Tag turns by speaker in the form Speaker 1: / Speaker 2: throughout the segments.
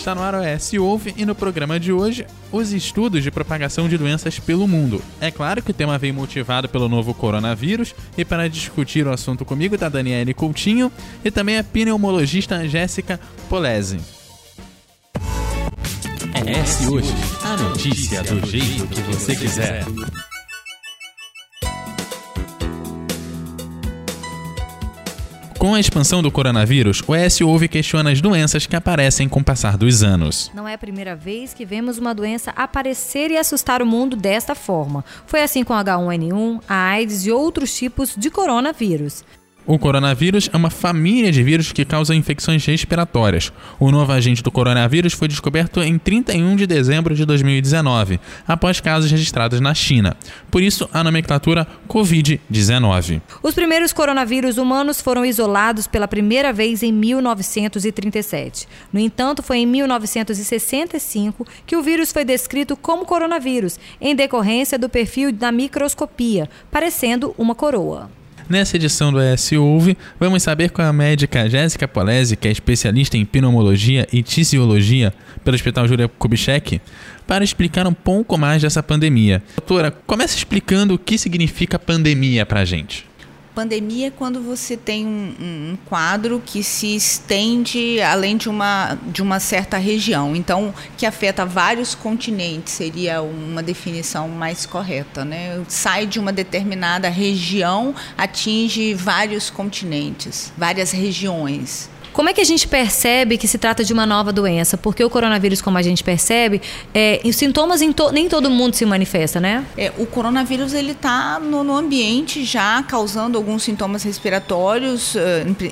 Speaker 1: está no ar o S Ouve e no programa de hoje, os estudos de propagação de doenças pelo mundo. É claro que o tema veio motivado pelo novo coronavírus e para discutir o assunto comigo está Daniele Coutinho e também a pneumologista Jéssica Polese. É S Hoje, a notícia do jeito que você quiser. Com a expansão do coronavírus, o ES Ouve questiona as doenças que aparecem com o passar dos anos.
Speaker 2: Não é a primeira vez que vemos uma doença aparecer e assustar o mundo desta forma. Foi assim com H1N1, a AIDS e outros tipos de coronavírus.
Speaker 1: O coronavírus é uma família de vírus que causam infecções respiratórias. O novo agente do coronavírus foi descoberto em 31 de dezembro de 2019, após casos registrados na China. Por isso, a nomenclatura Covid-19.
Speaker 2: Os primeiros coronavírus humanos foram isolados pela primeira vez em 1937. No entanto, foi em 1965 que o vírus foi descrito como coronavírus, em decorrência do perfil da microscopia, parecendo uma coroa.
Speaker 1: Nessa edição do ES Ouve, vamos saber com a médica Jéssica Polese, que é especialista em pneumologia e tisiologia pelo Hospital Júlia Kubitschek, para explicar um pouco mais dessa pandemia. Doutora, comece explicando o que significa pandemia para a gente.
Speaker 3: Pandemia é quando você tem um, um, quadro que se estende além de uma, de uma certa região, então que afeta vários continentes seria uma definição mais correta, né? Sai de uma determinada região, atinge vários continentes, várias regiões.
Speaker 2: Como é que a gente percebe que se trata de uma nova doença? Porque o coronavírus, como a gente percebe, é, os sintomas to, nem todo mundo se manifesta, né?
Speaker 3: É, o coronavírus ele está no, no, ambiente já causando alguns sintomas respiratórios uh,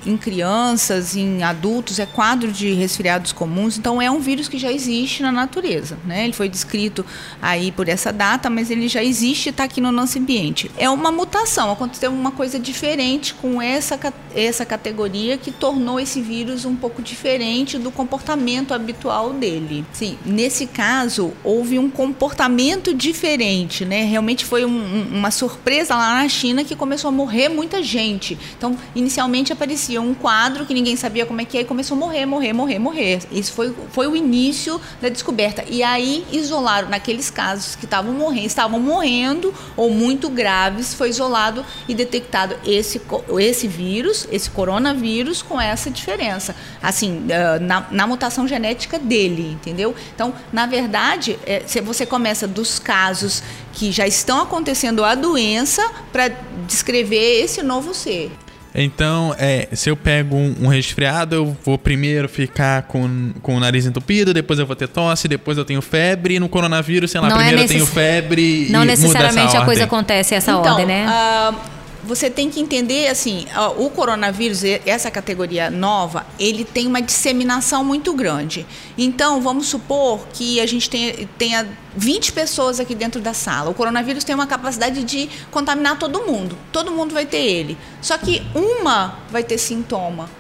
Speaker 3: em, em, crianças, em adultos, é quadro de resfriados comuns. Então é um vírus que já existe na natureza, né? Ele foi descrito aí por essa data, mas ele já existe e está aqui no nosso ambiente. É uma mutação, aconteceu uma coisa diferente com essa essa categoria que tornou esse vírus um pouco diferente do comportamento habitual dele. Sim, nesse caso houve um comportamento diferente, né? Realmente foi um, uma surpresa lá na China que começou a morrer muita gente. Então, inicialmente aparecia um quadro que ninguém sabia como é que é e começou a morrer, morrer, morrer, morrer. Isso foi, foi o início da descoberta. E aí isolaram naqueles casos que estavam morrendo, estavam morrendo ou muito graves, foi isolado e detectado esse, esse vírus, esse coronavírus com essa diferença diferença, assim, eh, na, na mutação genética dele, entendeu? Então, na verdade, é, se você começa dos casos que já estão acontecendo a doença para descrever esse novo ser.
Speaker 1: Então, é, se eu pego um, um, resfriado, eu vou primeiro ficar com, com o nariz entupido, depois eu vou ter tosse, depois eu tenho febre, e no coronavírus, sei lá, não é primeiro é necess... eu tenho febre
Speaker 2: Não necessariamente a coisa acontece essa então, ordem, né? Uh,
Speaker 3: você tem que entender assim, o coronavírus, essa categoria nova, ele tem uma disseminação muito grande. Então, vamos supor que a gente tenha, tenha 20 pessoas aqui dentro da sala. O coronavírus tem uma capacidade de contaminar todo mundo. Todo mundo vai ter ele. Só que uma vai ter sintoma,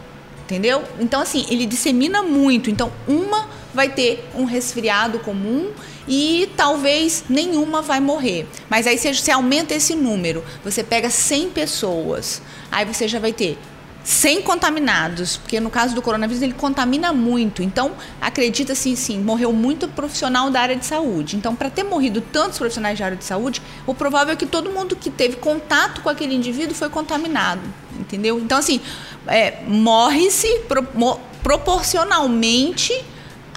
Speaker 3: entendeu? Então, assim, ele dissemina muito. Então, uma vai ter um resfriado comum e talvez nenhuma vai morrer. Mas aí você, aumenta esse número, você pega 100 pessoas, aí você já vai ter 100 contaminados, porque no caso do coronavírus ele contamina muito. Então, acredita-se sim, morreu muito profissional da área de saúde. Então, para ter morrido tantos profissionais da área de saúde, o provável é que todo mundo que teve contato com aquele indivíduo foi contaminado, entendeu? Então, assim, é, morre-se pro, proporcionalmente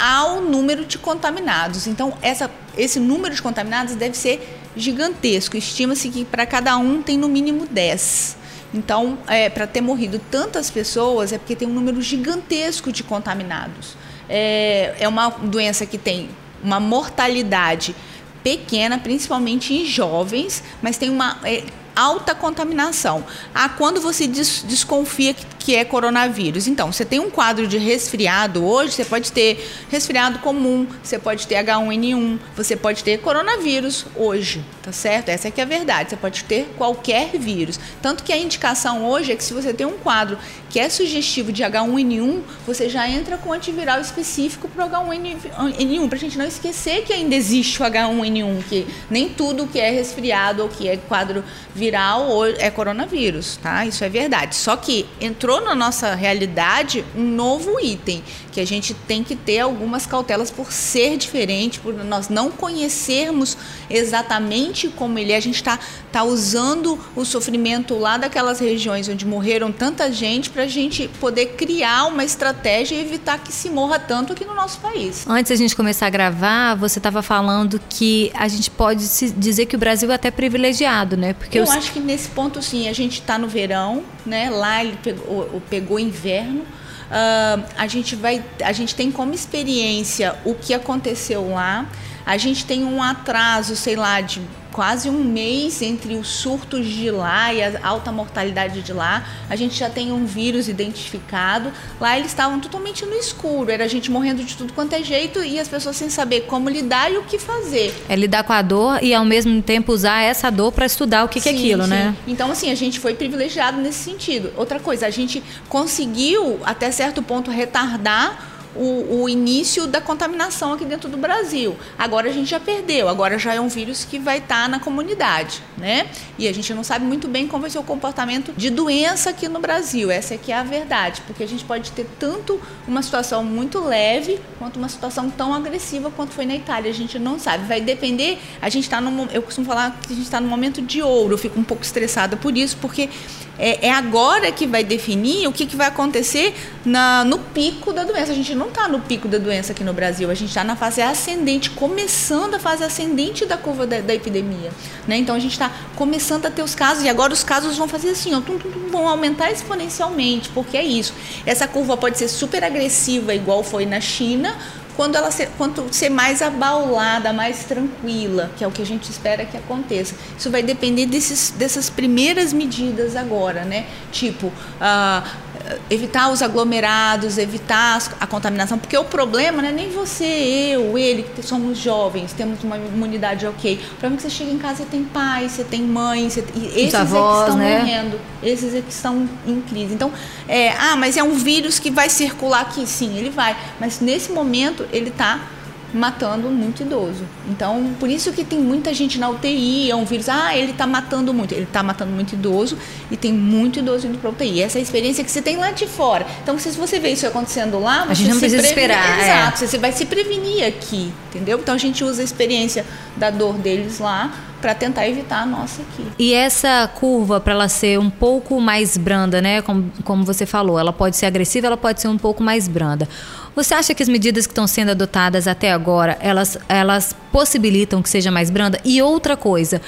Speaker 3: ao número de contaminados. Então, essa, esse número de contaminados deve ser gigantesco. Estima-se que para cada um tem no mínimo 10. Então, é, para ter morrido tantas pessoas, é porque tem um número gigantesco de contaminados. É, é uma doença que tem uma mortalidade pequena, principalmente em jovens, mas tem uma é, alta contaminação. Ah, quando você des desconfia que que é coronavírus. Então, você tem um quadro de resfriado hoje, você pode ter resfriado comum, você pode ter H1N1, você pode ter coronavírus hoje, tá certo? Essa é que é a verdade. Você pode ter qualquer vírus. Tanto que a indicação hoje é que se você tem um quadro que é sugestivo de H1N1, você já entra com antiviral específico para o H1N1, para a gente não esquecer que ainda existe o H1N1, que nem tudo que é resfriado ou que é quadro viral é coronavírus, tá? Isso é verdade. Só que entrou entrou na nossa realidade um novo item, que a gente tem que ter algumas cautelas por ser diferente, por nós não conhecermos exatamente como ele é. A gente está tá usando o sofrimento lá daquelas regiões onde morreram tanta gente para a gente poder criar uma estratégia e evitar que se morra tanto aqui no nosso país.
Speaker 2: Antes da gente começar a gravar, você estava falando que a gente pode dizer que o Brasil é até privilegiado, né?
Speaker 3: Porque eu os... acho que nesse ponto sim, a gente está no verão, né? Lá ele pegou, pegou inverno. Uh, a gente vai, a gente tem como experiência o que aconteceu lá. A gente tem um atraso, sei lá, de quase um mês entre os surtos de lá e a alta mortalidade de lá. A gente já tem um vírus identificado. Lá eles estavam totalmente no escuro, era a gente morrendo de tudo quanto é jeito e as pessoas sem saber como lidar e o que fazer.
Speaker 2: É lidar com a dor e ao mesmo tempo usar essa dor para estudar o que, sim, que é aquilo,
Speaker 3: sim.
Speaker 2: né?
Speaker 3: Então, assim, a gente foi privilegiado nesse sentido. Outra coisa, a gente conseguiu, até certo ponto, retardar o, o, início da contaminação aqui dentro do Brasil. Agora a gente já perdeu, agora já é um vírus que vai estar tá na comunidade, né? E a gente não sabe muito bem como vai ser o comportamento de doença aqui no Brasil. Essa aqui é a verdade, porque a gente pode ter tanto uma situação muito leve quanto uma situação tão agressiva quanto foi na Itália. A gente não sabe. Vai depender. A gente está no, eu costumo falar que a gente está no momento de ouro. Eu fico um pouco estressada por isso, porque é, é agora que vai definir o que, que vai acontecer na, no pico da doença. A gente não está no pico da doença aqui no Brasil, a gente está na fase ascendente, começando a fase ascendente da curva da, da epidemia. Né? Então a gente está começando a ter os casos, e agora os casos vão fazer assim, ó, tum, tum, tum, vão aumentar exponencialmente, porque é isso. Essa curva pode ser super agressiva, igual foi na China, quando ela ser, quanto ser mais abaulada, mais tranquila, que é o que a gente espera que aconteça. Isso vai depender desses, dessas primeiras medidas agora, né? Tipo, uh, evitar os aglomerados, evitar a contaminação, porque o problema não é nem você, eu, ele, que somos jovens, temos uma imunidade ok. O problema é que você chega em casa e tem pai, você tem mãe, você, e esses avós, é que estão né? morrendo, esses é que estão em crise. Então, é, ah, mas é um vírus que vai circular aqui, sim, ele vai, mas nesse momento ele está matando muito idoso. Então, por isso que tem muita gente na UTI, é um vírus, ah, ele está matando muito. Ele está matando muito idoso e tem muito idoso indo para UTI. Essa é a experiência que você tem lá de fora. Então, se você vê isso acontecendo lá,
Speaker 2: a gente não precisa esperar.
Speaker 3: Exato, é. você vai se prevenir aqui, entendeu? Então, a gente usa a experiência da dor deles lá para tentar evitar a nossa aqui.
Speaker 2: E essa curva, para ela ser um pouco mais branda, né? Como, como você falou, ela pode ser agressiva, ela pode ser um pouco mais branda. Você acha que as medidas que estão sendo adotadas até agora, elas, elas possibilitam que seja mais branda? E outra coisa,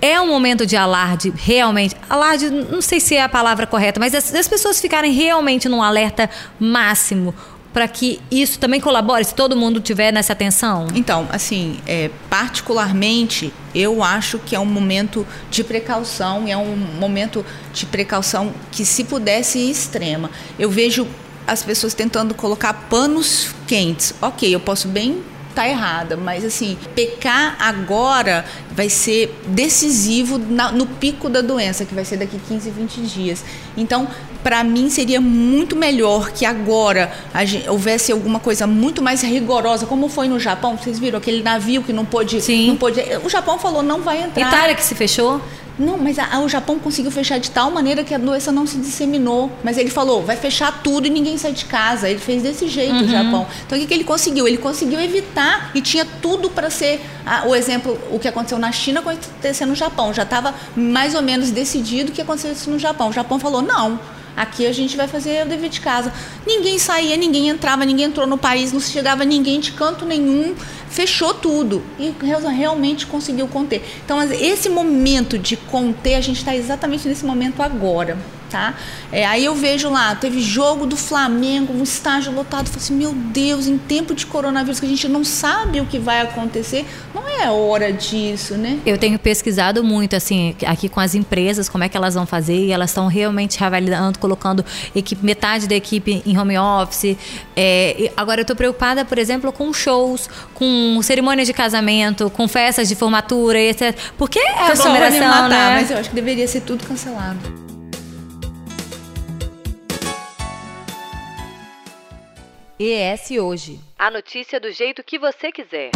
Speaker 2: é um momento de alarde, realmente. Alarde, não sei se é a palavra correta, mas as, as pessoas ficarem realmente num alerta máximo para que isso também colabore, se todo mundo tiver nessa atenção?
Speaker 3: Então, assim, é, particularmente, eu acho que é um momento de precaução, é um momento de precaução que, se pudesse, extrema. Eu vejo as pessoas tentando colocar panos quentes. Ok, eu posso bem estar tá errada, mas assim, pecar agora vai ser decisivo na, no pico da doença, que vai ser daqui 15, 20 dias. Então, para mim seria muito melhor que agora gente, houvesse alguma coisa muito mais rigorosa, como foi no Japão. Vocês viram aquele navio que não pôde,
Speaker 2: Sim.
Speaker 3: não pôde. O Japão falou não vai entrar.
Speaker 2: Itália que se fechou?
Speaker 3: Não, mas a, a, o Japão conseguiu fechar de tal maneira que a doença não se disseminou. Mas ele falou, vai fechar tudo e ninguém sai de casa. Ele fez desse jeito uhum. o Japão. Então o que, que, ele conseguiu? Ele conseguiu evitar e tinha tudo para ser a, o exemplo, o que aconteceu na China acontecer no Japão. Já estava mais ou menos decidido o que acontecesse no Japão. O Japão falou, não. Aqui a gente vai fazer o dever de casa. Ninguém saía, ninguém entrava, ninguém entrou no país, não chegava ninguém de canto nenhum fechou tudo e realmente conseguiu conter. Então, esse momento de conter, a gente está exatamente nesse momento agora tá? É, aí eu vejo lá, teve jogo do Flamengo, um estágio lotado, falei assim, meu Deus, em tempo de coronavírus que a gente não sabe o que vai acontecer, não é hora disso, né?
Speaker 2: Eu tenho pesquisado muito, assim, aqui com as empresas, como é que elas vão fazer, e elas estão realmente reavaliando, colocando equipe, metade da equipe em home office. É, agora eu estou preocupada, por exemplo, com shows, com cerimônias de casamento, com festas de formatura, etc. Porque é a aglomeração, matar, né?
Speaker 3: Mas eu acho que deveria ser tudo cancelado.
Speaker 2: ES Hoje. A notícia do jeito que você quiser.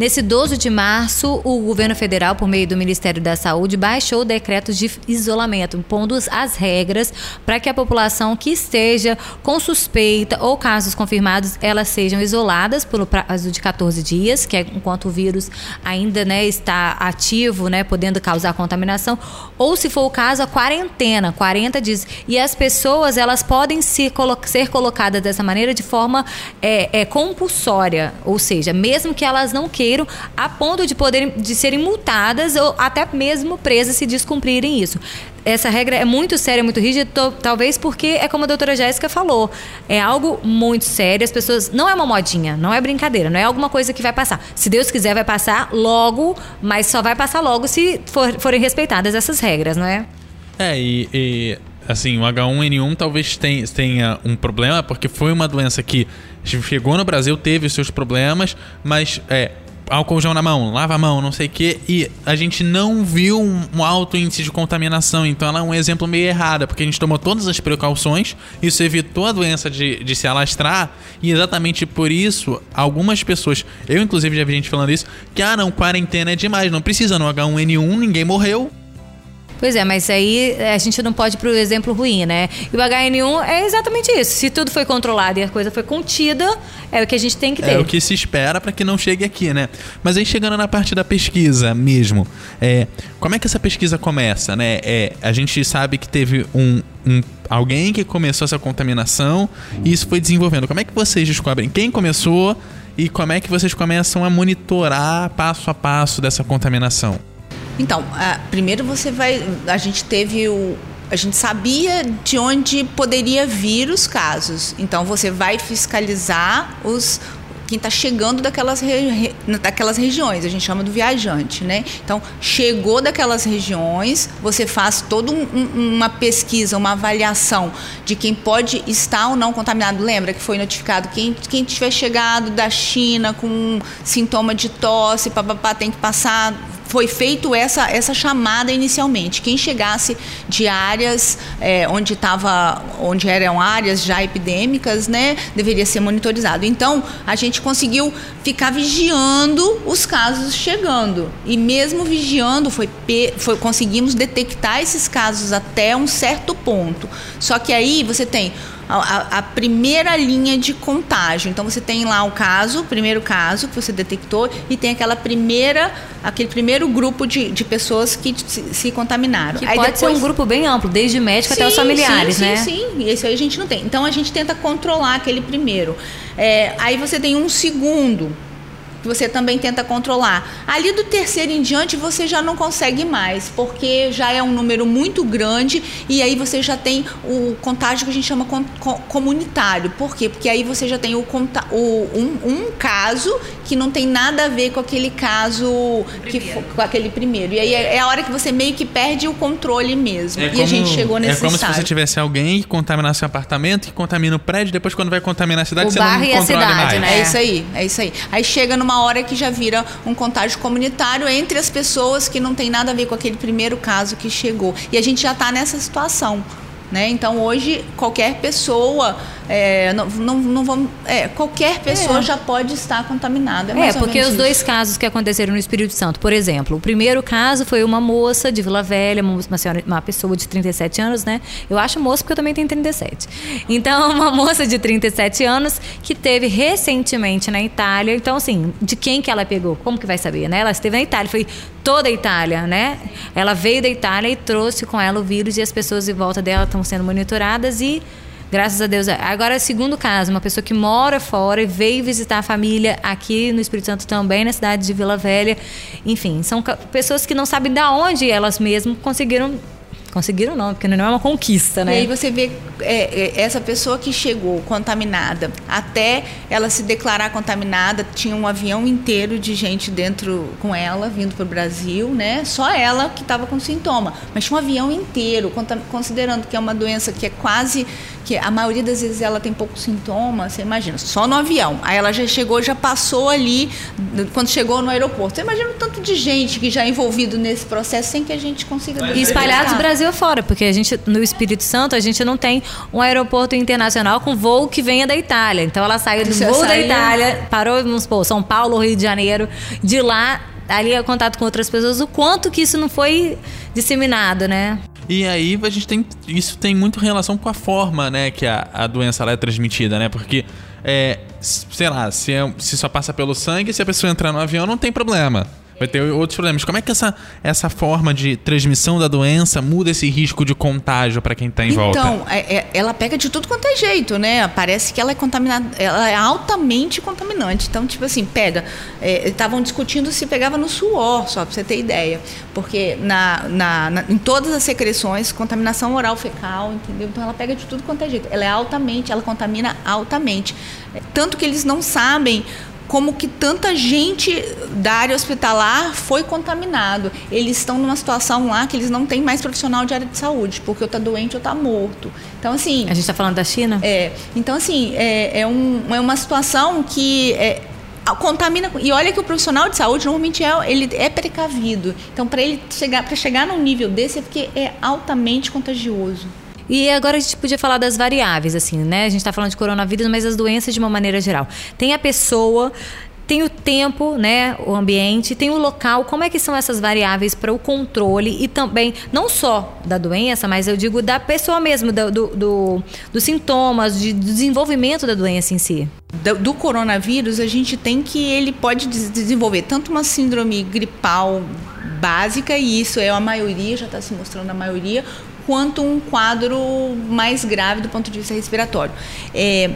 Speaker 2: Nesse 12 de março, o governo federal, por meio do Ministério da Saúde, baixou decretos de isolamento, impondo as regras para que a população que esteja com suspeita ou casos confirmados, elas sejam isoladas por prazo de 14 dias, que é enquanto o vírus ainda né, está ativo, né, podendo causar contaminação, ou se for o caso, a quarentena, 40 dias. E as pessoas, elas podem se colo ser colocadas dessa maneira de forma é, é, compulsória, ou seja, mesmo que elas não queiram, a ponto de poderem de serem multadas ou até mesmo presas se descumprirem isso essa regra é muito séria, muito rígida, talvez porque é como a doutora Jéssica falou, é algo muito sério, as pessoas não é uma modinha, não é brincadeira, não é alguma coisa que vai passar. Se Deus quiser vai passar logo, mas só vai passar logo se for, forem respeitadas essas regras, não é?
Speaker 1: É, e, e assim, o H1N1 talvez tenha um problema, porque foi uma doença que chegou no Brasil, teve os seus problemas, mas é, álcool gel na mão, lava a mão, não sei o quê, e a gente não viu um, alto índice de contaminação. Então ela é um exemplo meio errado, porque a gente tomou todas as precauções, isso evitou a doença de, de se alastrar, e exatamente por isso, algumas pessoas, eu inclusive já vi gente falando isso, que ah não, quarentena é demais, não precisa no H1N1, ninguém morreu,
Speaker 2: Pois é, mas aí a gente não pode ir pro exemplo ruim, né? E o HN1 é exatamente isso. Se tudo foi controlado e a coisa foi contida, é o que a gente tem que ter.
Speaker 1: É o que se espera para que não chegue aqui, né? Mas aí chegando na parte da pesquisa mesmo, é, como é que essa pesquisa começa, né? É, a gente sabe que teve um, um alguém que começou essa contaminação e isso foi desenvolvendo. Como é que vocês descobrem quem começou e como é que vocês começam a monitorar passo a passo dessa contaminação?
Speaker 3: Então, primeiro você vai. A gente teve o. A gente sabia de onde poderia vir os casos. Então você vai fiscalizar os, quem está chegando daquelas, daquelas regiões, a gente chama do viajante, né? Então, chegou daquelas regiões, você faz toda um, uma pesquisa, uma avaliação de quem pode estar ou não contaminado. Lembra que foi notificado quem, quem tiver chegado da China com sintoma de tosse, papapá, tem que passar foi feito essa, essa chamada inicialmente. Quem chegasse de áreas é, onde estava, onde eram áreas já epidêmicas, né, deveria ser monitorizado. Então, a gente conseguiu ficar vigiando os casos chegando. E mesmo vigiando, foi, foi conseguimos detectar esses casos até um certo ponto. Só que aí você tem a, a, primeira linha de contágio. Então você tem lá o caso, o primeiro caso que você detectou, e tem aquela primeira, aquele primeiro grupo de, de pessoas que se, se contaminaram.
Speaker 2: Que aí pode depois... ser um grupo bem amplo, desde médico sim, até os familiares,
Speaker 3: sim,
Speaker 2: né?
Speaker 3: Sim, sim, esse aí a gente não tem. Então a gente tenta controlar aquele primeiro. É, aí você tem um segundo que você também tenta controlar. Ali do terceiro em diante você já não consegue mais, porque já é um número muito grande e aí você já tem o contágio que a gente chama comunitário. Por quê? Porque aí você já tem o, o um, um, caso que não tem nada a ver com aquele caso que com aquele primeiro. E aí é, é, a hora que você meio que perde o controle mesmo. É e como, a gente chegou nesse
Speaker 1: É como estágio. se você tivesse alguém que contaminasse o apartamento, que contamina o prédio, depois quando vai contaminar a cidade,
Speaker 2: o
Speaker 1: você não
Speaker 2: controla a cidade,
Speaker 1: mais.
Speaker 2: Né?
Speaker 3: É isso aí, é isso aí. Aí chega numa uma hora que já vira um contágio comunitário entre as pessoas que não tem nada a ver com aquele primeiro caso que chegou. E a gente já está nessa situação. Né? Então hoje qualquer pessoa é, não, não, não vamos, é, qualquer pessoa é. já pode estar contaminada.
Speaker 2: É, é porque os isso. dois casos que aconteceram no Espírito Santo, por exemplo, o primeiro caso foi uma moça de Vila Velha, uma, senhora, uma pessoa de 37 anos, né? Eu acho moça porque eu também tenho 37. Então, uma moça de 37 anos que teve recentemente na Itália. Então, assim, de quem que ela pegou? Como que vai saber, né? Ela esteve na Itália, foi toda a Itália, né? Ela veio da Itália e trouxe com ela o vírus e as pessoas em volta dela estão sendo monitoradas e Graças a Deus. Agora, segundo caso, uma pessoa que mora fora e veio visitar a família aqui no Espírito Santo também, na cidade de Vila Velha. Enfim, são pessoas que não sabem de onde elas mesmas conseguiram Conseguiram não, porque não é uma conquista, né?
Speaker 3: E aí você vê é, é, essa pessoa que chegou contaminada, até ela se declarar contaminada, tinha um avião inteiro de gente dentro com ela, vindo para o Brasil, né? Só ela que estava com sintoma. Mas tinha um avião inteiro, considerando que é uma doença que é quase que a maioria das vezes ela tem poucos sintomas, você imagina, só no avião. Aí ela já chegou, já passou ali, quando chegou no aeroporto. Você imagina o tanto de gente que já é envolvido nesse processo sem que a gente consiga...
Speaker 2: E espalhados Brasil afora, porque a gente, no Espírito Santo, a gente não tem um aeroporto internacional com voo que venha da Itália. Então ela saiu do voo da Itália, parou, vamos supor, São Paulo, Rio de Janeiro, de lá ali a contato com outras pessoas, o quanto que isso não foi disseminado, né?
Speaker 1: E aí a gente tem. Isso tem muito relação com a forma, né, que a, a doença é transmitida, né? Porque, é, sei lá, se, é, se só passa pelo sangue, se a pessoa entrar no avião, não tem problema vai ter outros problemas. Como é que essa, essa forma de transmissão da doença muda esse risco de contágio para quem está em
Speaker 3: então,
Speaker 1: volta?
Speaker 3: Então, é, é, ela pega de tudo quanto é jeito, né? Parece que ela é contaminada, ela é altamente contaminante. Então, tipo assim, pega. É, estavam discutindo se pegava no suor, só para você ter ideia. Porque na, na, na, em todas as secreções, contaminação oral fecal, entendeu? Então ela pega de tudo quanto é jeito. Ela é altamente, ela contamina altamente. Tanto que eles não sabem como que tanta gente da área hospitalar foi contaminado. Eles estão numa situação lá que eles não têm mais profissional de área de saúde, porque ou está doente ou está morto. Então, assim...
Speaker 2: A gente está falando da China?
Speaker 3: É. Então, assim, é, é, um, é uma situação que... É, contamina e olha que o profissional de saúde normalmente é ele é precavido então para ele chegar para chegar num nível desse é porque é altamente contagioso
Speaker 2: e agora a gente podia falar das variáveis, assim, né? A gente está falando de coronavírus, mas as doenças de uma maneira geral. Tem a pessoa tem o tempo, né, o ambiente, tem o local, como é que são essas variáveis para o controle e também, não só da doença, mas eu digo da pessoa mesmo, do, do, do dos sintomas, de, do desenvolvimento da doença em si?
Speaker 3: Do, do, coronavírus, a gente tem que ele pode desenvolver tanto uma síndrome gripal básica, e isso é a maioria, já está se mostrando a maioria, quanto um quadro mais grave do ponto de vista respiratório. É,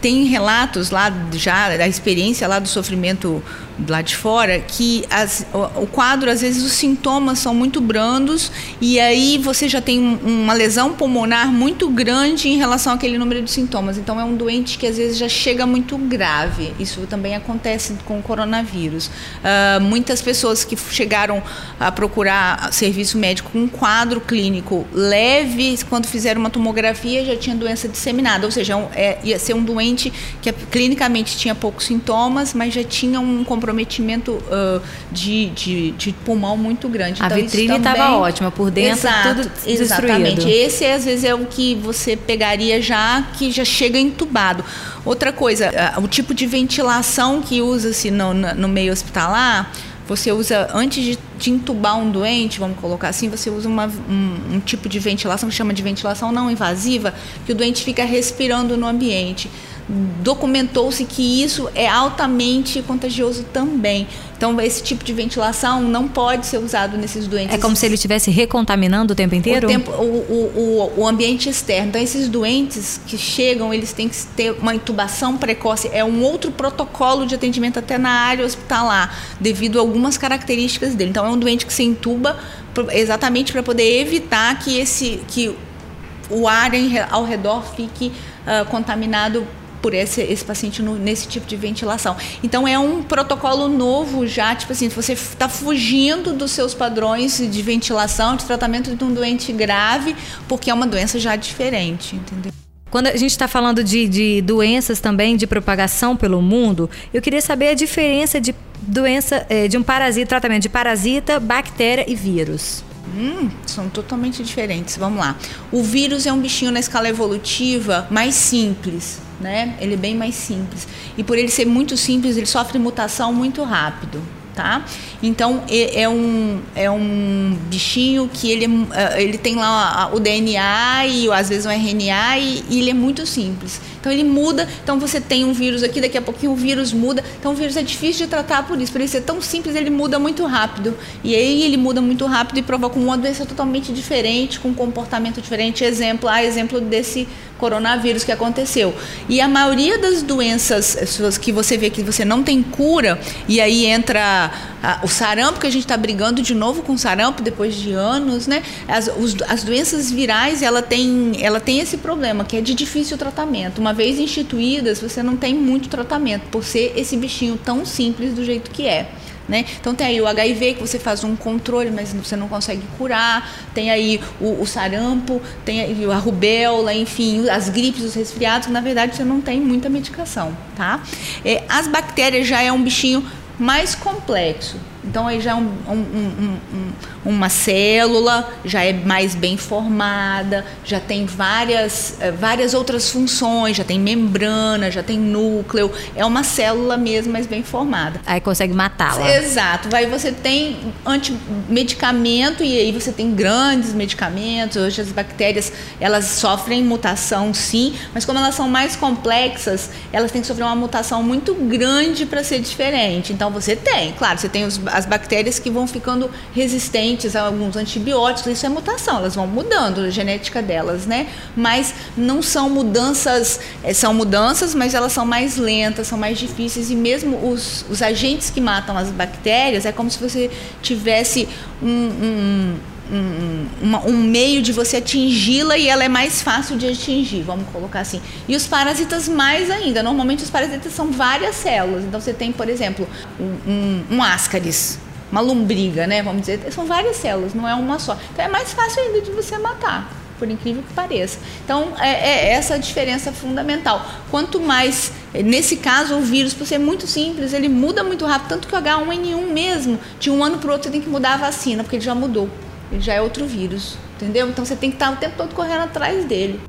Speaker 3: tem relatos lá já da experiência lá do sofrimento lá de fora que as, o, o, quadro às vezes os sintomas são muito brandos e aí você já tem um, uma lesão pulmonar muito grande em relação àquele número de sintomas. Então é um doente que às vezes já chega muito grave. Isso também acontece com o coronavírus. Uh, muitas pessoas que chegaram a procurar serviço médico com um quadro clínico leve quando fizeram uma tomografia já tinha doença disseminada. Ou seja é, ia ser um doente que clinicamente tinha poucos sintomas mas já tinha um comprometimento uh, de, de, de, pulmão muito grande.
Speaker 2: A então, vitrine estava ótima, por dentro Exato, tudo
Speaker 3: Exatamente.
Speaker 2: Destruído.
Speaker 3: Esse às vezes é o que você pegaria já que já chega entubado. Outra coisa, o tipo de ventilação que usa-se no, no meio hospitalar, você usa antes de, de, entubar um doente, vamos colocar assim, você usa uma, um, um, tipo de ventilação que chama de ventilação não invasiva, que o doente fica respirando no ambiente documentou-se que isso é altamente contagioso também. Então, esse tipo de ventilação não pode ser usado nesses doentes.
Speaker 2: É como se ele estivesse recontaminando o tempo inteiro?
Speaker 3: O, tempo, o, o, o, ambiente externo. Então, esses doentes que chegam, eles têm que ter uma intubação precoce. É um outro protocolo de atendimento até na área hospitalar, devido a algumas características dele. Então, é um doente que se intuba exatamente para poder evitar que, esse, que o ar ao redor fique uh, contaminado por esse, esse paciente no, nesse tipo de ventilação. Então é um protocolo novo já, tipo assim, você está fugindo dos seus padrões de ventilação, de tratamento de um doente grave, porque é uma doença já diferente, entendeu?
Speaker 2: Quando a gente está falando de, de, doenças também, de propagação pelo mundo, eu queria saber a diferença de doença, eh, de um parasita, tratamento de parasita, bactéria e vírus.
Speaker 3: Hum, são totalmente diferentes. Vamos lá. O vírus é um bichinho na escala evolutiva mais simples né? Ele é bem mais simples. E por ele ser muito simples, ele sofre mutação muito rápido tá? Então é, um, é um bichinho que ele, é, ele tem lá o DNA e às vezes um RNA e, e, ele é muito simples. Então ele muda, então você tem um vírus aqui, daqui a pouquinho o vírus muda. Então o vírus é difícil de tratar por isso, por ele ser tão simples, ele muda muito rápido. E aí ele muda muito rápido e provoca uma doença totalmente diferente, com um comportamento diferente. Exemplo, a exemplo desse coronavírus que aconteceu. E a maioria das doenças que você vê que você não tem cura, e aí entra o sarampo, que a gente está brigando de novo com o sarampo depois de anos, né? As, os, as doenças virais, ela tem, ela tem esse problema, que é de difícil tratamento. Uma vez instituídas, você não tem muito tratamento, por ser esse bichinho tão simples do jeito que é. Né? Então tem aí o HIV que você faz um controle, mas você não consegue curar. Tem aí o, o sarampo, tem a rubéola, enfim, as gripes, os resfriados, que na verdade você não tem muita medicação, tá? É, as bactérias já é um bichinho mais complexo. Então aí já é um, um, um, uma célula, já é mais bem formada, já tem várias, eh, várias outras funções, já tem membrana, já tem núcleo, é uma célula mesmo mais bem formada.
Speaker 2: Aí consegue matá-la.
Speaker 3: Exato. Aí você tem antimedicamento e aí você tem grandes medicamentos. Hoje as bactérias, elas sofrem mutação sim, mas como elas são mais complexas, elas têm que sofrer uma mutação muito grande para ser diferente. Então você tem, claro, você tem os as bactérias que vão ficando resistentes alguns antibióticos, isso é mutação, elas vão mudando a genética delas, né? Mas não são mudanças, é, são mudanças, mas elas são mais lentas, são mais difíceis e mesmo os, os agentes que matam as bactérias é como se você tivesse um, um um, uma, um, meio de você atingi-la e ela é mais fácil de atingir, vamos colocar assim. E os parasitas mais ainda. Normalmente os parasitas são várias células. Então você tem, por exemplo, um, um, um ascaris, uma lombriga, né? Vamos dizer, são várias células, não é uma só. Então é mais fácil ainda de você matar por incrível que pareça. Então, é, é, essa a diferença fundamental. Quanto mais, nesse caso, o vírus, por ser muito simples, ele muda muito rápido, tanto que o H1N1 mesmo, de um ano para o outro, você tem que mudar a vacina, porque ele já mudou ele já é outro vírus, entendeu? Então você tem que estar o tempo todo correndo atrás dele.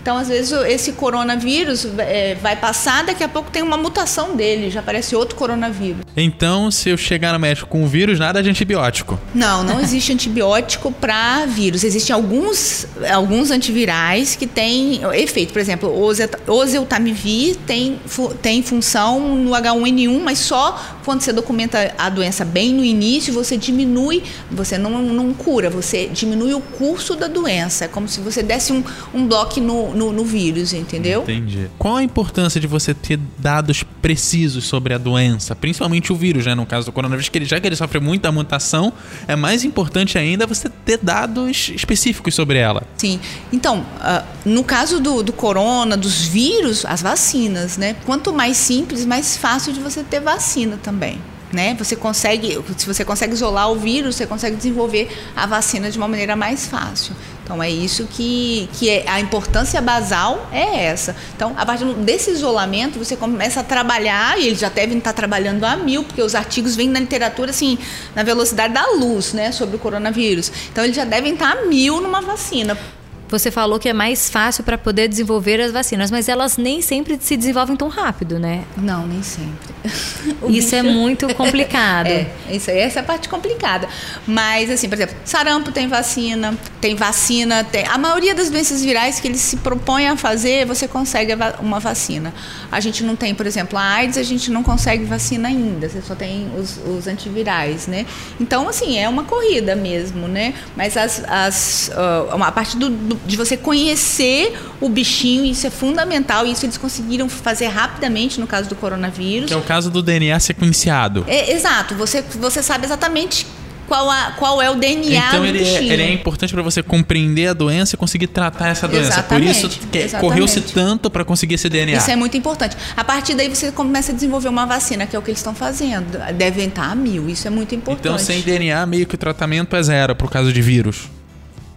Speaker 3: Então, às vezes, esse coronavírus é, vai passar, daqui a pouco tem uma mutação dele, já aparece outro coronavírus.
Speaker 1: Então, se eu chegar no médico com um vírus, nada de antibiótico?
Speaker 3: Não, não existe antibiótico para vírus. Existem alguns, alguns antivirais que têm efeito. Por exemplo, o oseltamivir tem, tem função no H1N1, mas só quando você documenta a doença bem no início, você diminui, você não, não cura, você diminui o curso da doença. É como se você desse um, um bloco no, no, no, vírus, entendeu?
Speaker 1: Entendi. Qual a importância de você ter dados precisos sobre a doença, principalmente o vírus, né? No caso do coronavírus, que ele, já que ele sofre muita mutação, é mais importante ainda você ter dados específicos sobre ela.
Speaker 3: Sim. Então, uh, no caso do, do corona, dos vírus, as vacinas, né? Quanto mais simples, mais fácil de você ter vacina também né? Você consegue, se você consegue isolar o vírus, você consegue desenvolver a vacina de uma maneira mais fácil. Então é isso que, que é, a importância basal é essa. Então, a partir desse isolamento, você começa a trabalhar, e eles já devem estar trabalhando a mil, porque os artigos vêm na literatura assim, na velocidade da luz, né, sobre o coronavírus. Então eles já devem estar a mil numa vacina.
Speaker 2: Você falou que é mais fácil para poder desenvolver as vacinas, mas elas nem sempre se desenvolvem tão rápido, né?
Speaker 3: Não, nem sempre.
Speaker 2: isso é bicho... é muito complicado.
Speaker 3: é, isso essa é a parte complicada. Mas, assim, por exemplo, sarampo tem vacina, tem vacina, tem. A maioria das doenças virais que eles se propõem a fazer, você consegue uma vacina. A gente não tem, por exemplo, a AIDS, a gente não consegue vacina ainda, você só tem os, os antivirais, né? Então, assim, é uma corrida mesmo, né? Mas as, as, uh, a parte do, do de você conhecer o bichinho, isso é fundamental, e isso eles conseguiram fazer rapidamente no caso do coronavírus.
Speaker 1: Que é o caso do DNA sequenciado.
Speaker 3: É, exato, você, você sabe exatamente qual, a, qual é o DNA
Speaker 1: então,
Speaker 3: do
Speaker 1: ele. É, ele é importante para você compreender a doença e conseguir tratar essa doença.
Speaker 3: Exatamente,
Speaker 1: Por isso correu-se tanto para conseguir esse DNA.
Speaker 3: Isso é muito importante. A partir daí você começa a desenvolver uma vacina, que é o que eles estão fazendo. Devem estar a mil, isso é muito importante.
Speaker 1: Então, sem DNA, meio que o tratamento é zero por causa de vírus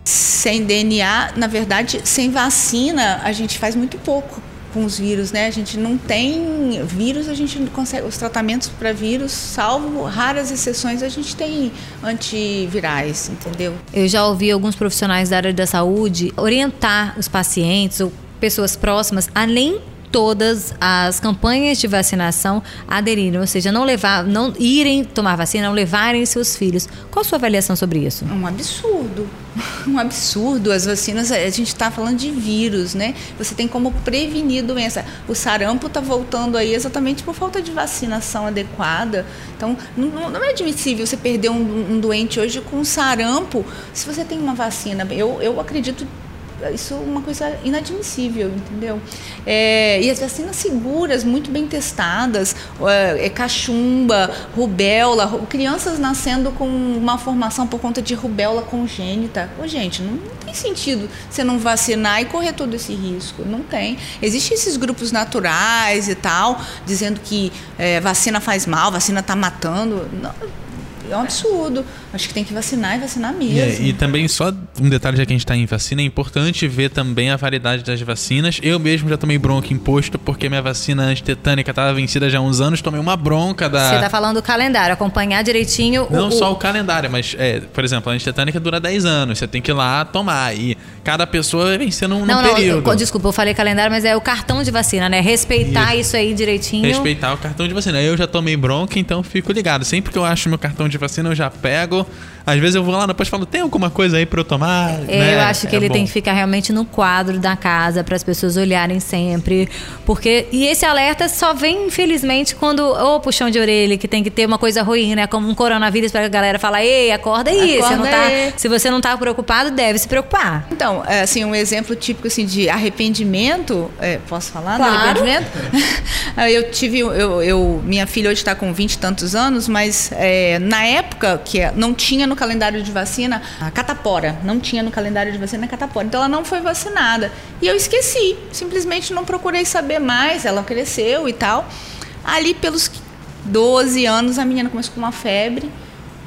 Speaker 3: sem DNA, na verdade, sem vacina, a gente faz muito pouco com os vírus, né? A gente não tem vírus, a gente não consegue os tratamentos para vírus, salvo raras exceções, a gente tem antivirais, entendeu?
Speaker 2: Eu já ouvi alguns profissionais da área da saúde orientar os pacientes ou pessoas próximas a nem todas as campanhas de vacinação aderirem, ou seja, não levar, não irem tomar vacina, não levarem seus filhos. Qual a sua avaliação sobre isso?
Speaker 3: Um absurdo. Um absurdo. As vacinas, a gente está falando de vírus, né? Você tem como prevenir doença. O sarampo está voltando aí exatamente por falta de vacinação adequada. Então, não, não é admissível você perder um, um doente hoje com sarampo se você tem uma vacina. Eu, eu acredito isso é uma coisa inadmissível, entendeu? É, e as vacinas seguras, muito bem testadas, é, é cachumba, rubéola, crianças nascendo com uma formação por conta de rubéola congênita. Ô, gente, não, não tem sentido você não vacinar e correr todo esse risco. Não tem. Existem esses grupos naturais e tal, dizendo que é, vacina faz mal, vacina está matando. Não, é um absurdo. Acho que tem que vacinar e vacinar mesmo.
Speaker 1: E, e também, só um detalhe já que a gente está em vacina, é importante ver também a variedade das vacinas. Eu mesmo já tomei bronca imposto porque minha vacina antitetânica estava vencida já há uns anos, tomei uma bronca da.
Speaker 2: Você está falando do calendário, acompanhar direitinho
Speaker 1: Não
Speaker 2: o,
Speaker 1: só o calendário, mas, é, por exemplo, a antitetânica dura 10 anos, você tem que ir lá tomar. E cada pessoa vai vencendo num,
Speaker 2: não,
Speaker 1: num
Speaker 2: não,
Speaker 1: período.
Speaker 2: Eu, desculpa, eu falei calendário, mas é o cartão de vacina, né? Respeitar isso, isso aí direitinho.
Speaker 1: Respeitar o cartão de vacina. Eu já tomei bronca, então fico ligado. Sempre que eu acho meu cartão de vacina, eu já pego. Gracias. Às vezes eu vou lá depois e falo, tem alguma coisa aí para eu tomar?
Speaker 2: É,
Speaker 1: né?
Speaker 2: Eu acho que
Speaker 1: é
Speaker 2: ele
Speaker 1: bom.
Speaker 2: tem que ficar realmente no quadro da casa para as pessoas olharem sempre. Porque. E esse alerta só vem, infelizmente, quando. Ô, puxão de orelha, que tem que ter uma coisa ruim, né? Como um coronavírus para a galera falar, ei, acorda aí.
Speaker 3: Acorda
Speaker 2: você não tá,
Speaker 3: aí.
Speaker 2: se você não tá preocupado, deve se preocupar.
Speaker 3: Então, é, assim, um exemplo típico assim, de arrependimento, é, posso falar
Speaker 2: Claro.
Speaker 3: do arrependimento? eu tive, eu, eu- minha filha hoje está com 20 e tantos anos, mas é, na época que não tinha no calendário de vacina a catapora, não tinha no calendário de vacina a catapora, então ela não foi vacinada. E eu esqueci, simplesmente não procurei saber mais, ela cresceu e tal. Ali pelos 12 anos a menina começou com uma febre,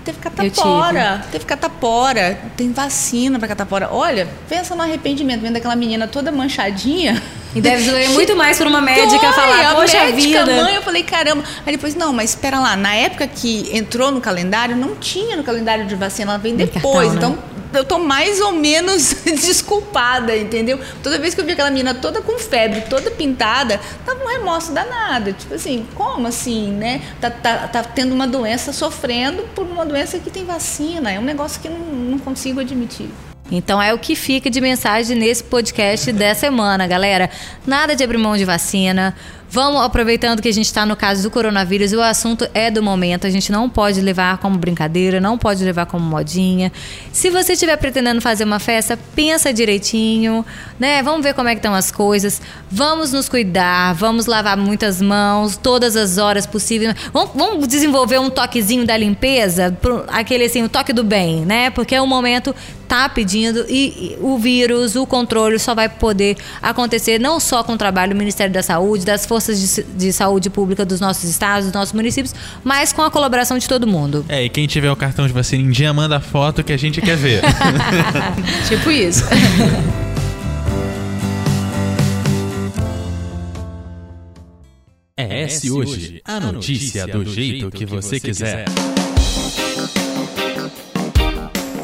Speaker 3: teve catapora, teve catapora, tem vacina para catapora. Olha, pensa no arrependimento, vendo aquela menina toda manchadinha.
Speaker 2: E deve doer muito mais para uma médica
Speaker 3: Dói,
Speaker 2: falar,
Speaker 3: a
Speaker 2: poxa
Speaker 3: médica,
Speaker 2: vida.
Speaker 3: mãe, eu falei, caramba. Aí depois, não, mas espera lá, na época que entrou no calendário, não tinha no calendário de vacina, ela vem depois.
Speaker 2: cartão, né?
Speaker 3: então, eu tô mais ou menos desculpada, entendeu? Toda vez que eu vi aquela menina toda com febre, toda pintada, tava um remorso danado. Tipo assim, como assim, né? Tá, tá, tá tendo uma doença, sofrendo por uma doença que tem vacina. É um negócio que não, não consigo admitir.
Speaker 2: Então é o que fica de mensagem nesse podcast dessa semana, galera. Nada de abrir mão de vacina. Vamos aproveitando que a gente está no caso do coronavírus, o assunto é do momento. A gente não pode levar como brincadeira, não pode levar como modinha. Se você estiver pretendendo fazer uma festa, pensa direitinho, né? Vamos ver como é que estão as coisas. Vamos nos cuidar, vamos lavar muitas mãos, todas as horas possíveis. Vamos, vamos desenvolver um toquezinho da limpeza, aquele assim, o toque do bem, né? Porque o momento tá pedindo e, e o vírus, o controle só vai poder acontecer não só com o trabalho do Ministério da Saúde, das forças de, de saúde pública dos nossos estados, dos nossos municípios, mas com a colaboração de todo mundo.
Speaker 1: É, e quem tiver o cartão de vacina em dia, manda foto que a gente quer ver.
Speaker 3: Tipo isso.
Speaker 1: É Hoje, a notícia do jeito que você quiser.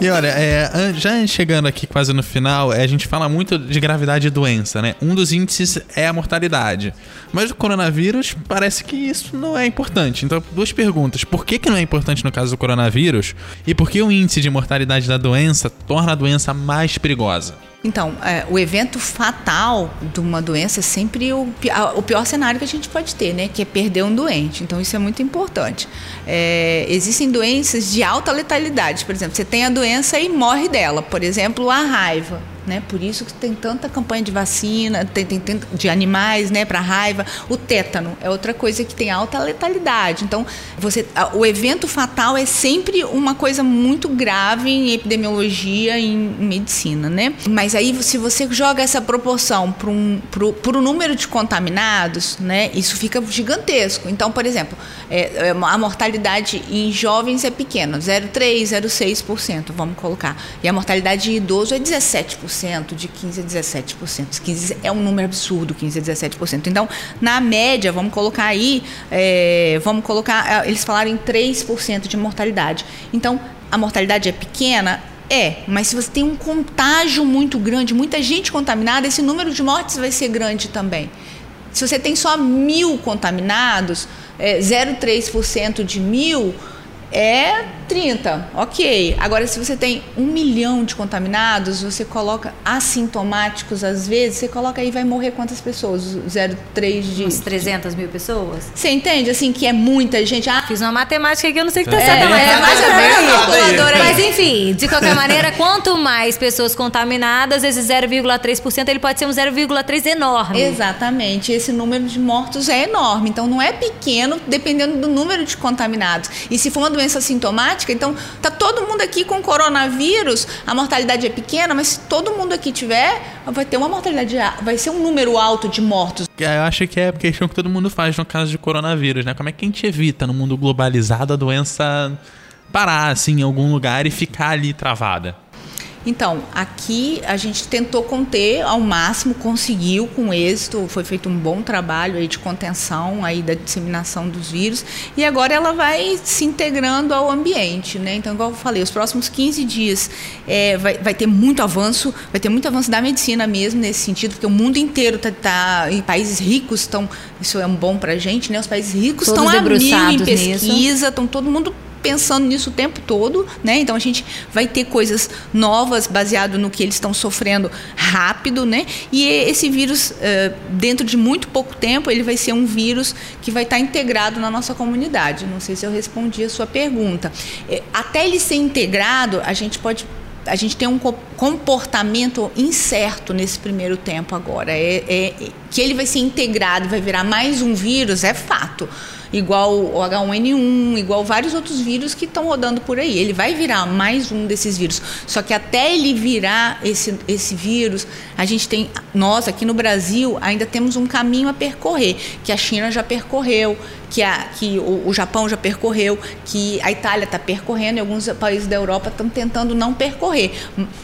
Speaker 1: E olha, é, já chegando aqui quase no final, é, a gente fala muito de gravidade de doença, né? Um dos índices é a mortalidade. Mas o coronavírus parece que isso não é importante. Então, duas perguntas. Por que, que não é importante no caso do coronavírus? E por que o índice de mortalidade da doença torna a doença mais perigosa?
Speaker 3: Então, é, o evento fatal de uma doença é sempre o, o pior cenário que a gente pode ter, né? Que é perder um doente. Então, isso é muito importante. É, existem doenças de alta letalidade. Por exemplo, você tem a doença e morre dela. Por exemplo, a raiva. Né? Por isso que tem tanta campanha de vacina, tem, tem, tem- de animais, né, para raiva. O tétano é outra coisa que tem alta letalidade. Então, você, o evento fatal é sempre uma coisa muito grave em epidemiologia e em medicina, né? Mas aí, se você joga essa proporção para um, pro, pro número de contaminados, né, isso fica gigantesco. Então, por exemplo, é, é, a mortalidade em jovens é pequena, 0,3%, 0,6%, vamos colocar. E a mortalidade de idoso é 17%, de 15% a 17%. 15 é um número absurdo, 15% a 17%. Então, na média, vamos colocar aí, é, vamos colocar, é, eles falaram em 3% de mortalidade. Então, a mortalidade é pequena? É, mas se você tem um contágio muito grande, muita gente contaminada, esse número de mortes vai ser grande também. Se você tem só mil contaminados, é, 0,3% de mil é 30, ok. Agora, se você tem um milhão de contaminados, você coloca assintomáticos, às vezes, você coloca aí, vai morrer quantas pessoas? 0,3 de...
Speaker 2: Uns 300 mil pessoas?
Speaker 3: Você entende, assim, que é muita gente. Ah,
Speaker 2: Fiz uma matemática que eu não sei o que tá
Speaker 3: É,
Speaker 2: certo, mas,
Speaker 3: é, é calculadora
Speaker 2: mas enfim, de qualquer maneira, quanto mais pessoas contaminadas, esse 0,3% ele pode ser um 0,3 enorme.
Speaker 3: Exatamente, esse número de mortos é enorme, então não é pequeno dependendo do número de contaminados. E se for uma doença sintomática, então tá todo mundo aqui com coronavírus, a mortalidade é pequena, mas se todo mundo aqui tiver, vai ter uma mortalidade, vai ser um número alto de mortos.
Speaker 1: Eu acho que é a questão que todo mundo faz no caso de coronavírus, né? Como é que a gente evita no mundo globalizado a doença parar assim em algum lugar e ficar ali travada?
Speaker 3: Então, aqui a gente tentou conter ao máximo, conseguiu com êxito, foi feito um bom trabalho aí de contenção aí da disseminação dos vírus e agora ela vai se integrando ao ambiente, né? Então, igual eu falei, os próximos 15 dias é, vai, vai ter muito avanço, vai ter muito avanço da medicina mesmo nesse sentido, porque o mundo inteiro tá, tá em países ricos estão, isso é um bom pra gente, né? Os países ricos estão a mil em pesquisa, estão todo mundo pensando nisso o tempo todo, né? Então a gente vai ter coisas novas baseado no que eles estão sofrendo rápido, né? E esse vírus, eh, dentro de muito pouco tempo, ele vai ser um vírus que vai estar integrado na nossa comunidade. Não sei se eu respondi a sua pergunta. Eh, Até ele ser integrado, a gente pode a gente tem um co- comportamento incerto nesse primeiro tempo agora. É, é- que ele vai ser integrado, vai virar mais um vírus, é fato. Igual o H1N1, igual vários outros vírus que estão rodando por aí. Ele vai virar mais um desses vírus. Só que até ele virar esse, esse vírus, a gente tem. Nós aqui no Brasil ainda temos um caminho a percorrer, que a China já percorreu, que, a, que o, o Japão já percorreu, que a Itália está percorrendo e alguns países da Europa estão tentando não percorrer,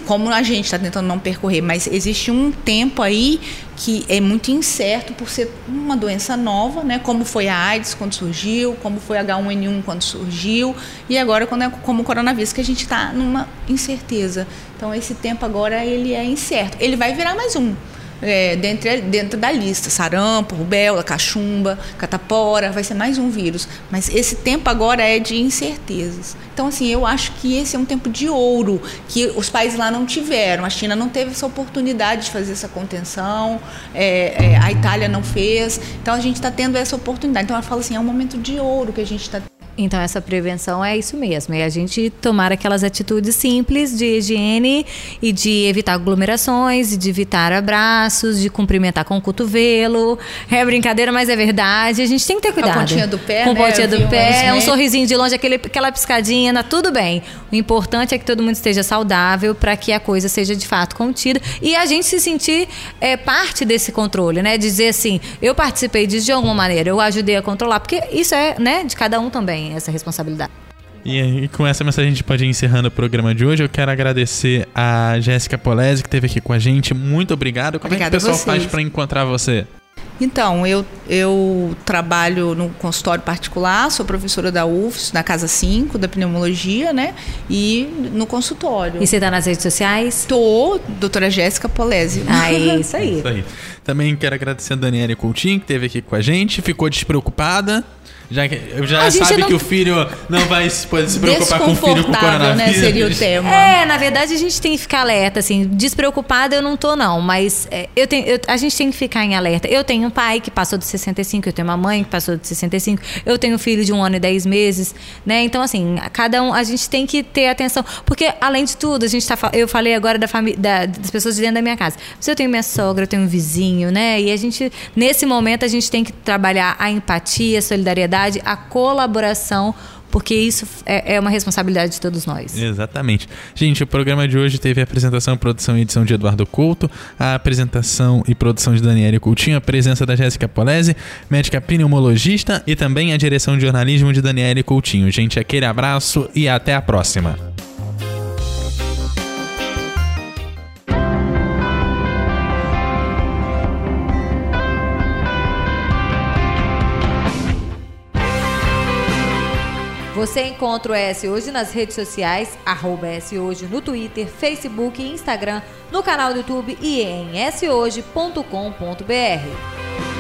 Speaker 3: como a gente está tentando não percorrer. Mas existe um tempo aí que é muito incerto por ser uma doença nova, né? Como foi a AIDS quando surgiu, como foi a H1N1 quando surgiu e agora quando é como o coronavírus que a gente está numa incerteza. Então esse tempo agora ele é incerto. Ele vai virar mais um. É, dentro, dentro da lista, sarampo, rubéola, cachumba, catapora, vai ser mais um vírus. Mas esse tempo agora é de incertezas. Então, assim, eu acho que esse é um tempo de ouro que os países lá não tiveram. A China não teve essa oportunidade de fazer essa contenção, é, é, a Itália não fez. Então, a gente está tendo essa oportunidade. Então, ela fala assim: é um momento de ouro que a gente está
Speaker 2: Então, essa prevenção é isso mesmo. É a gente tomar aquelas atitudes simples de higiene e de evitar aglomerações, de evitar abraços, de cumprimentar com o cotovelo. É brincadeira, mas é verdade. A gente tem que ter
Speaker 3: Com a
Speaker 2: cuidado.
Speaker 3: pontinha do pé,
Speaker 2: Com a
Speaker 3: né?
Speaker 2: pontinha
Speaker 3: Eu
Speaker 2: do pé, um sorrisinho de longe, aquele, aquela piscadinha, tá tudo bem. O importante é que todo mundo esteja saudável para que a coisa seja de fato contida e a gente se sentir é, parte desse controle, né? Dizer assim, eu participei disso de alguma maneira, eu ajudei a controlar, porque isso é, né, de cada um também, essa responsabilidade.
Speaker 1: E, e com essa mensagem a gente pode ir encerrando o programa de hoje. Eu quero agradecer a Jéssica Polese que esteve aqui com a gente. Muito obrigado. Como
Speaker 3: Obrigada
Speaker 1: é que o pessoal faz para encontrar você?
Speaker 3: Então, eu, eu trabalho no consultório particular, sou professora da UFS, na Casa 5, da pneumologia, né? E no consultório.
Speaker 2: E você tá nas redes sociais?
Speaker 3: Tô, doutora Jéssica Polese.
Speaker 2: Ah, é isso aí.
Speaker 1: Isso aí. Também quero agradecer a Daniela Coutinho, que esteve aqui com a gente. Ficou despreocupada. Já, já
Speaker 2: A gente
Speaker 1: sabe
Speaker 2: não-
Speaker 1: que o filho não vai se, pode se preocupar com o filho com
Speaker 3: Desconfortável, né?
Speaker 1: coronavírus.
Speaker 3: Seria o tema.
Speaker 2: É, na verdade a gente tem que ficar alerta, assim, despreocupada eu não tô não, mas é, eu tenho, eu- a gente tem que ficar em alerta. Eu tenho um pai que passou de 65, eu tenho uma mãe que passou de 65, eu tenho um filho de um ano e dez meses, né? Então assim, a cada um, a gente tem que ter atenção, porque além de tudo, a gente tá, eu falei agora da família, das pessoas de dentro da minha casa. Mas eu tenho minha sogra, eu tenho um vizinho, né? E a gente, nesse momento, a gente tem que trabalhar a empatia, a solidariedade, a colaboração, porque isso é, é uma responsabilidade de todos nós.
Speaker 1: Exatamente. Gente, o programa de hoje teve a apresentação, produção e edição de Eduardo Couto, a apresentação e produção de Daniela Coutinho, a presença da Jéssica Polese, médica pneumologista e também a direção de jornalismo de Daniela Coutinho. Gente, aquele abraço e até a próxima.
Speaker 2: Você encontra o S Hoje nas redes sociais, arroba S Hoje no Twitter, Facebook e Instagram, no canal do YouTube e em shoje.com.br.